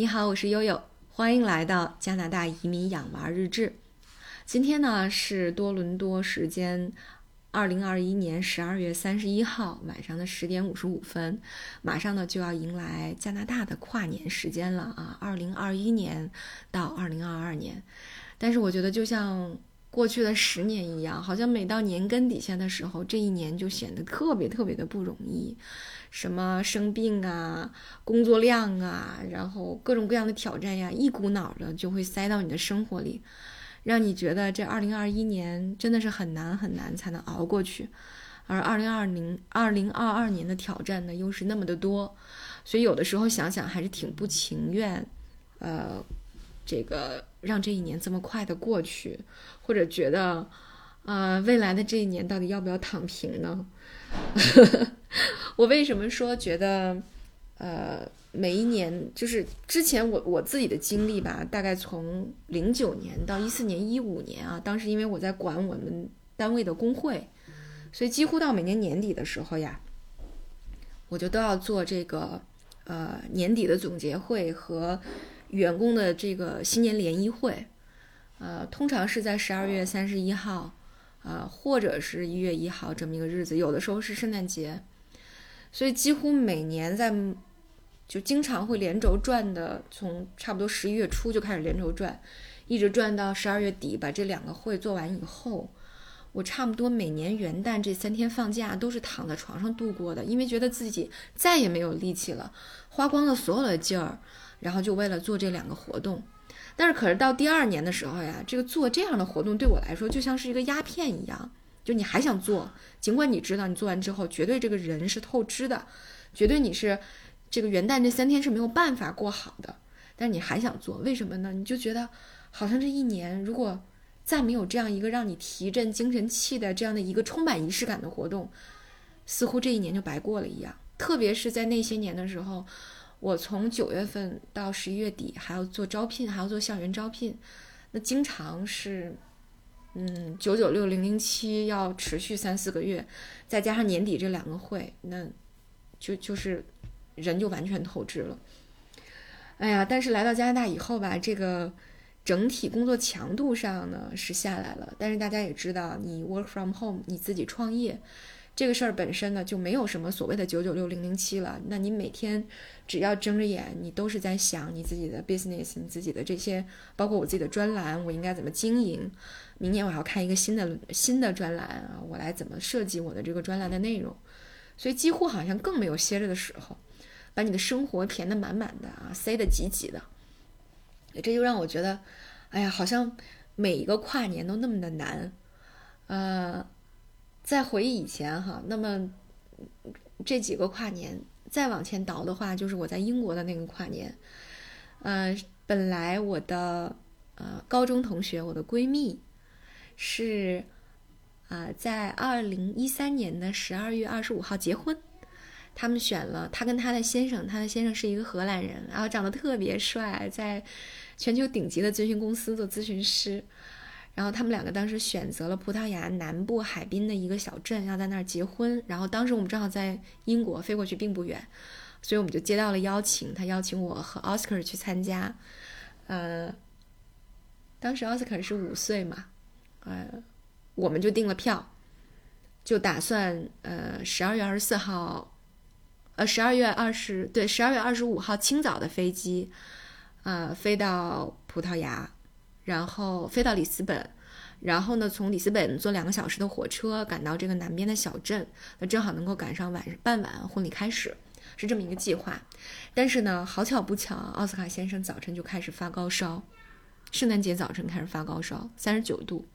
你好，我是悠悠，欢迎来到加拿大移民养娃日志。今天呢是多伦多时间二零二一年十二月三十一号晚上的十点五十五分，马上呢就要迎来加拿大的跨年时间了啊，二零二一年到二零二二年。但是我觉得就像过去的十年一样，好像每到年根底下的时候，这一年就显得特别特别的不容易。什么生病啊，工作量啊，然后各种各样的挑战呀，一股脑的就会塞到你的生活里，让你觉得这二零二一年真的是很难很难才能熬过去，而二零二零二零二二年的挑战呢又是那么的多，所以有的时候想想还是挺不情愿，呃，这个让这一年这么快的过去，或者觉得，呃，未来的这一年到底要不要躺平呢？我为什么说觉得，呃，每一年就是之前我我自己的经历吧，大概从零九年到一四年、一五年啊，当时因为我在管我们单位的工会，所以几乎到每年年底的时候呀，我就都要做这个呃年底的总结会和员工的这个新年联谊会，呃，通常是在十二月三十一号。啊，或者是一月一号这么一个日子，有的时候是圣诞节，所以几乎每年在就经常会连轴转的，从差不多十一月初就开始连轴转，一直转到十二月底，把这两个会做完以后，我差不多每年元旦这三天放假都是躺在床上度过的，因为觉得自己再也没有力气了，花光了所有的劲儿，然后就为了做这两个活动。但是，可是到第二年的时候呀，这个做这样的活动对我来说就像是一个鸦片一样，就你还想做，尽管你知道你做完之后绝对这个人是透支的，绝对你是这个元旦这三天是没有办法过好的，但是你还想做，为什么呢？你就觉得好像这一年如果再没有这样一个让你提振精神气的这样的一个充满仪式感的活动，似乎这一年就白过了一样。特别是在那些年的时候。我从九月份到十一月底还要做招聘，还要做校园招聘，那经常是，嗯，九九六零零七要持续三四个月，再加上年底这两个会，那就就是人就完全透支了。哎呀，但是来到加拿大以后吧，这个整体工作强度上呢是下来了，但是大家也知道，你 work from home，你自己创业。这个事儿本身呢，就没有什么所谓的九九六零零七了。那你每天只要睁着眼，你都是在想你自己的 business，你自己的这些，包括我自己的专栏，我应该怎么经营？明年我要开一个新的新的专栏啊，我来怎么设计我的这个专栏的内容？所以几乎好像更没有歇着的时候，把你的生活填得满满的啊，塞得挤挤的。这就让我觉得，哎呀，好像每一个跨年都那么的难，呃。在回忆以前哈，那么这几个跨年再往前倒的话，就是我在英国的那个跨年。嗯，本来我的呃高中同学，我的闺蜜是啊，在二零一三年的十二月二十五号结婚。他们选了她跟她的先生，她的先生是一个荷兰人，然后长得特别帅，在全球顶级的咨询公司做咨询师。然后他们两个当时选择了葡萄牙南部海滨的一个小镇，要在那儿结婚。然后当时我们正好在英国，飞过去并不远，所以我们就接到了邀请。他邀请我和奥斯卡去参加。呃，当时奥斯卡是五岁嘛，呃，我们就订了票，就打算呃十二月二十四号，呃十二月二十对十二月二十五号清早的飞机，呃飞到葡萄牙。然后飞到里斯本，然后呢，从里斯本坐两个小时的火车赶到这个南边的小镇，那正好能够赶上晚傍晚婚礼开始，是这么一个计划。但是呢，好巧不巧，奥斯卡先生早晨就开始发高烧，圣诞节早晨开始发高烧，三十九度，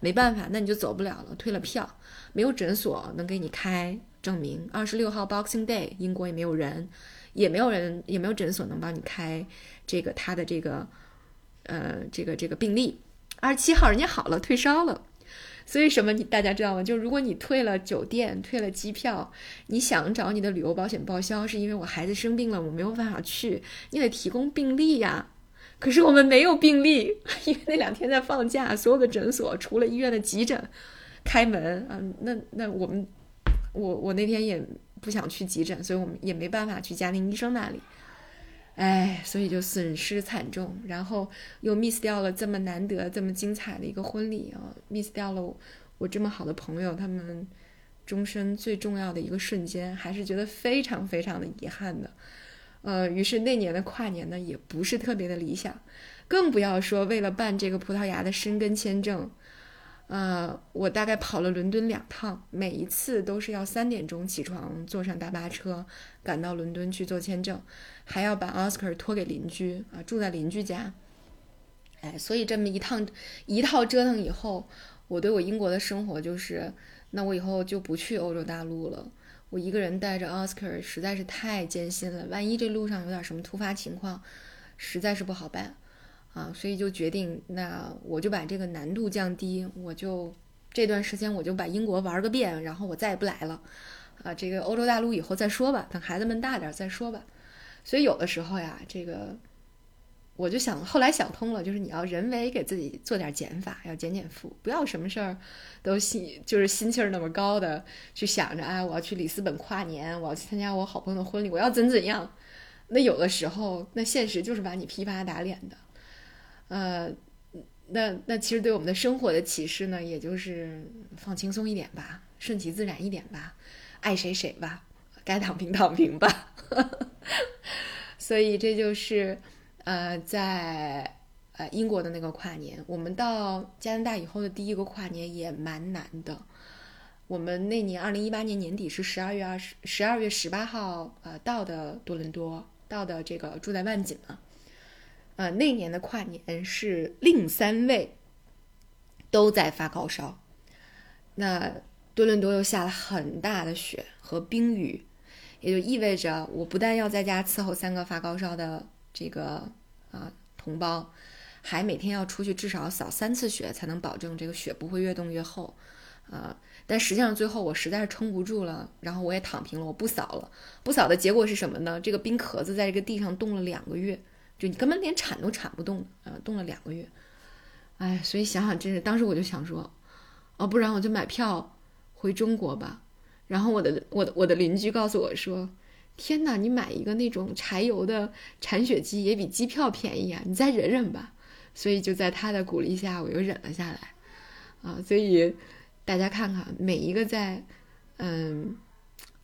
没办法，那你就走不了了，退了票，没有诊所能给你开证明。二十六号 Boxing Day，英国也没有人，也没有人，也没有诊所能帮你开这个他的这个。呃，这个这个病例，二十七号人家好了，退烧了，所以什么你大家知道吗？就如果你退了酒店，退了机票，你想找你的旅游保险报销，是因为我孩子生病了，我没有办法去，你得提供病历呀。可是我们没有病历，因为那两天在放假，所有的诊所除了医院的急诊开门啊，那那我们我我那天也不想去急诊，所以我们也没办法去家庭医生那里。哎，所以就损失惨重，然后又 miss 掉了这么难得、这么精彩的一个婚礼啊，miss 掉了我这么好的朋友他们终身最重要的一个瞬间，还是觉得非常非常的遗憾的。呃，于是那年的跨年呢，也不是特别的理想，更不要说为了办这个葡萄牙的申根签证。呃，我大概跑了伦敦两趟，每一次都是要三点钟起床，坐上大巴车赶到伦敦去做签证，还要把奥斯卡托给邻居啊，住在邻居家。哎，所以这么一趟一套折腾以后，我对我英国的生活就是，那我以后就不去欧洲大陆了。我一个人带着奥斯卡实在是太艰辛了，万一这路上有点什么突发情况，实在是不好办。啊，所以就决定，那我就把这个难度降低，我就这段时间我就把英国玩个遍，然后我再也不来了，啊，这个欧洲大陆以后再说吧，等孩子们大点再说吧。所以有的时候呀，这个我就想，后来想通了，就是你要人为给自己做点减法，要减减负，不要什么事儿都心就是心气儿那么高的去想着，哎，我要去里斯本跨年，我要去参加我好朋友的婚礼，我要怎怎样。那有的时候，那现实就是把你噼啪打脸的。呃，那那其实对我们的生活的启示呢，也就是放轻松一点吧，顺其自然一点吧，爱谁谁吧，该躺平躺平吧。所以这就是呃，在呃英国的那个跨年，我们到加拿大以后的第一个跨年也蛮难的。我们那年二零一八年年底是十二月二十十二月十八号呃到的多伦多，到的这个住在万锦嘛。呃，那年的跨年是另三位都在发高烧，那多伦多又下了很大的雪和冰雨，也就意味着我不但要在家伺候三个发高烧的这个啊同胞，还每天要出去至少扫三次雪，才能保证这个雪不会越冻越厚，啊，但实际上最后我实在是撑不住了，然后我也躺平了，我不扫了，不扫的结果是什么呢？这个冰壳子在这个地上冻了两个月。就你根本连铲都铲不动，呃，冻了两个月，哎，所以想想真是，当时我就想说，哦，不然我就买票回中国吧。然后我的我的我的邻居告诉我说，天哪，你买一个那种柴油的铲雪机也比机票便宜啊，你再忍忍吧。所以就在他的鼓励下，我又忍了下来，啊，所以大家看看，每一个在，嗯，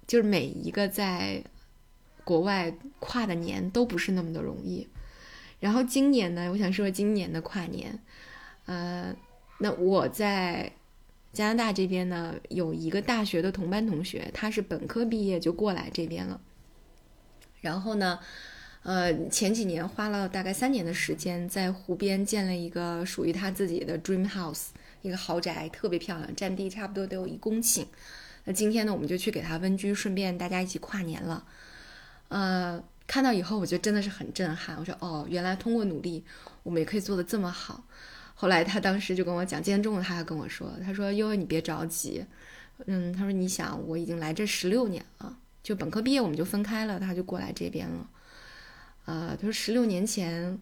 就是每一个在国外跨的年都不是那么的容易。然后今年呢，我想说今年的跨年，呃，那我在加拿大这边呢，有一个大学的同班同学，他是本科毕业就过来这边了。然后呢，呃，前几年花了大概三年的时间，在湖边建了一个属于他自己的 dream house，一个豪宅，特别漂亮，占地差不多得有一公顷。那今天呢，我们就去给他温居，顺便大家一起跨年了，呃。看到以后，我觉得真的是很震撼。我说：“哦，原来通过努力，我们也可以做得这么好。”后来他当时就跟我讲，今天中午他还跟我说：“他说，悠悠你别着急，嗯，他说你想，我已经来这十六年了，就本科毕业我们就分开了，他就过来这边了。呃，他说十六年前，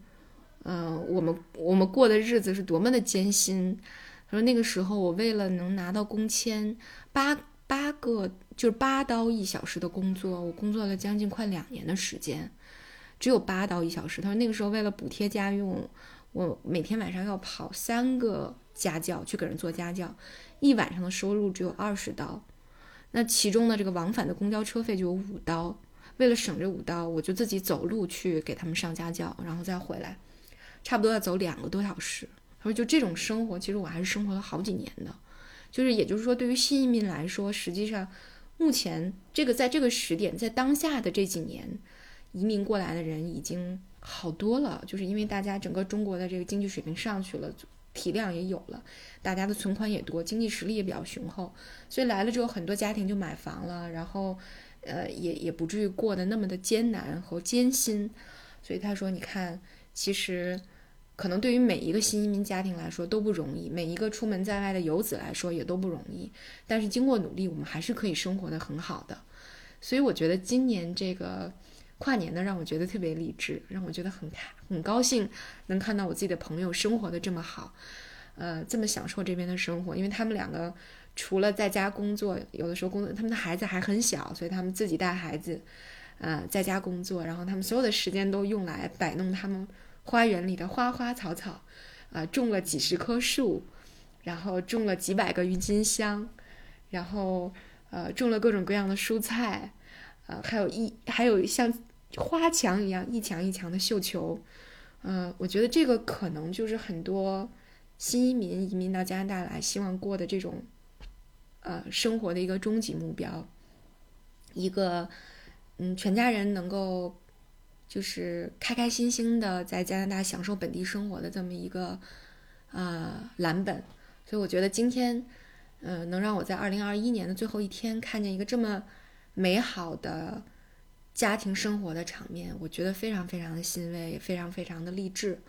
嗯，我们我们过的日子是多么的艰辛。他说那个时候我为了能拿到工签，八八个。”就是八刀一小时的工作，我工作了将近快两年的时间，只有八刀一小时。他说那个时候为了补贴家用，我每天晚上要跑三个家教去给人做家教，一晚上的收入只有二十刀，那其中的这个往返的公交车费就有五刀。为了省这五刀，我就自己走路去给他们上家教，然后再回来，差不多要走两个多小时。他说就这种生活，其实我还是生活了好几年的，就是也就是说，对于新移民来说，实际上。目前这个在这个时点，在当下的这几年，移民过来的人已经好多了，就是因为大家整个中国的这个经济水平上去了，体量也有了，大家的存款也多，经济实力也比较雄厚，所以来了之后，很多家庭就买房了，然后，呃，也也不至于过得那么的艰难和艰辛，所以他说，你看，其实。可能对于每一个新移民家庭来说都不容易，每一个出门在外的游子来说也都不容易。但是经过努力，我们还是可以生活的很好的。所以我觉得今年这个跨年呢，让我觉得特别励志，让我觉得很开很高兴，能看到我自己的朋友生活的这么好，呃，这么享受这边的生活。因为他们两个除了在家工作，有的时候工作，他们的孩子还很小，所以他们自己带孩子，呃，在家工作，然后他们所有的时间都用来摆弄他们花园里的花花草草，啊，种了几十棵树，然后种了几百个郁金香，然后呃，种了各种各样的蔬菜，呃，还有一还有像花墙一样一墙一墙的绣球，嗯，我觉得这个可能就是很多新移民移民到加拿大来希望过的这种呃生活的一个终极目标，一个。嗯，全家人能够就是开开心心的在加拿大享受本地生活的这么一个啊蓝本，所以我觉得今天，嗯，能让我在二零二一年的最后一天看见一个这么美好的家庭生活的场面，我觉得非常非常的欣慰，也非常非常的励志。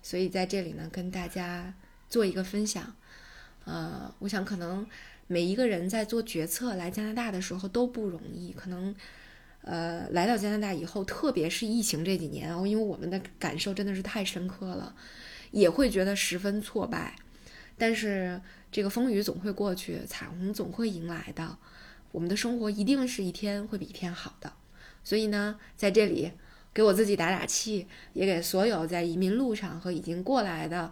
所以在这里呢，跟大家做一个分享。呃，我想可能每一个人在做决策来加拿大的时候都不容易，可能。呃，来到加拿大以后，特别是疫情这几年哦，因为我们的感受真的是太深刻了，也会觉得十分挫败。但是这个风雨总会过去，彩虹总会迎来的。我们的生活一定是一天会比一天好的。所以呢，在这里给我自己打打气，也给所有在移民路上和已经过来的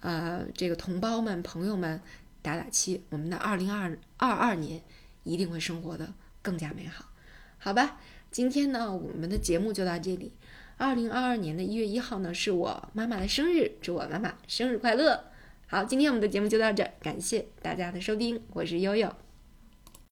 呃这个同胞们、朋友们打打气。我们的二零二二二年一定会生活的更加美好。好吧，今天呢，我们的节目就到这里。二零二二年的一月一号呢，是我妈妈的生日，祝我妈妈生日快乐。好，今天我们的节目就到这，感谢大家的收听，我是悠悠。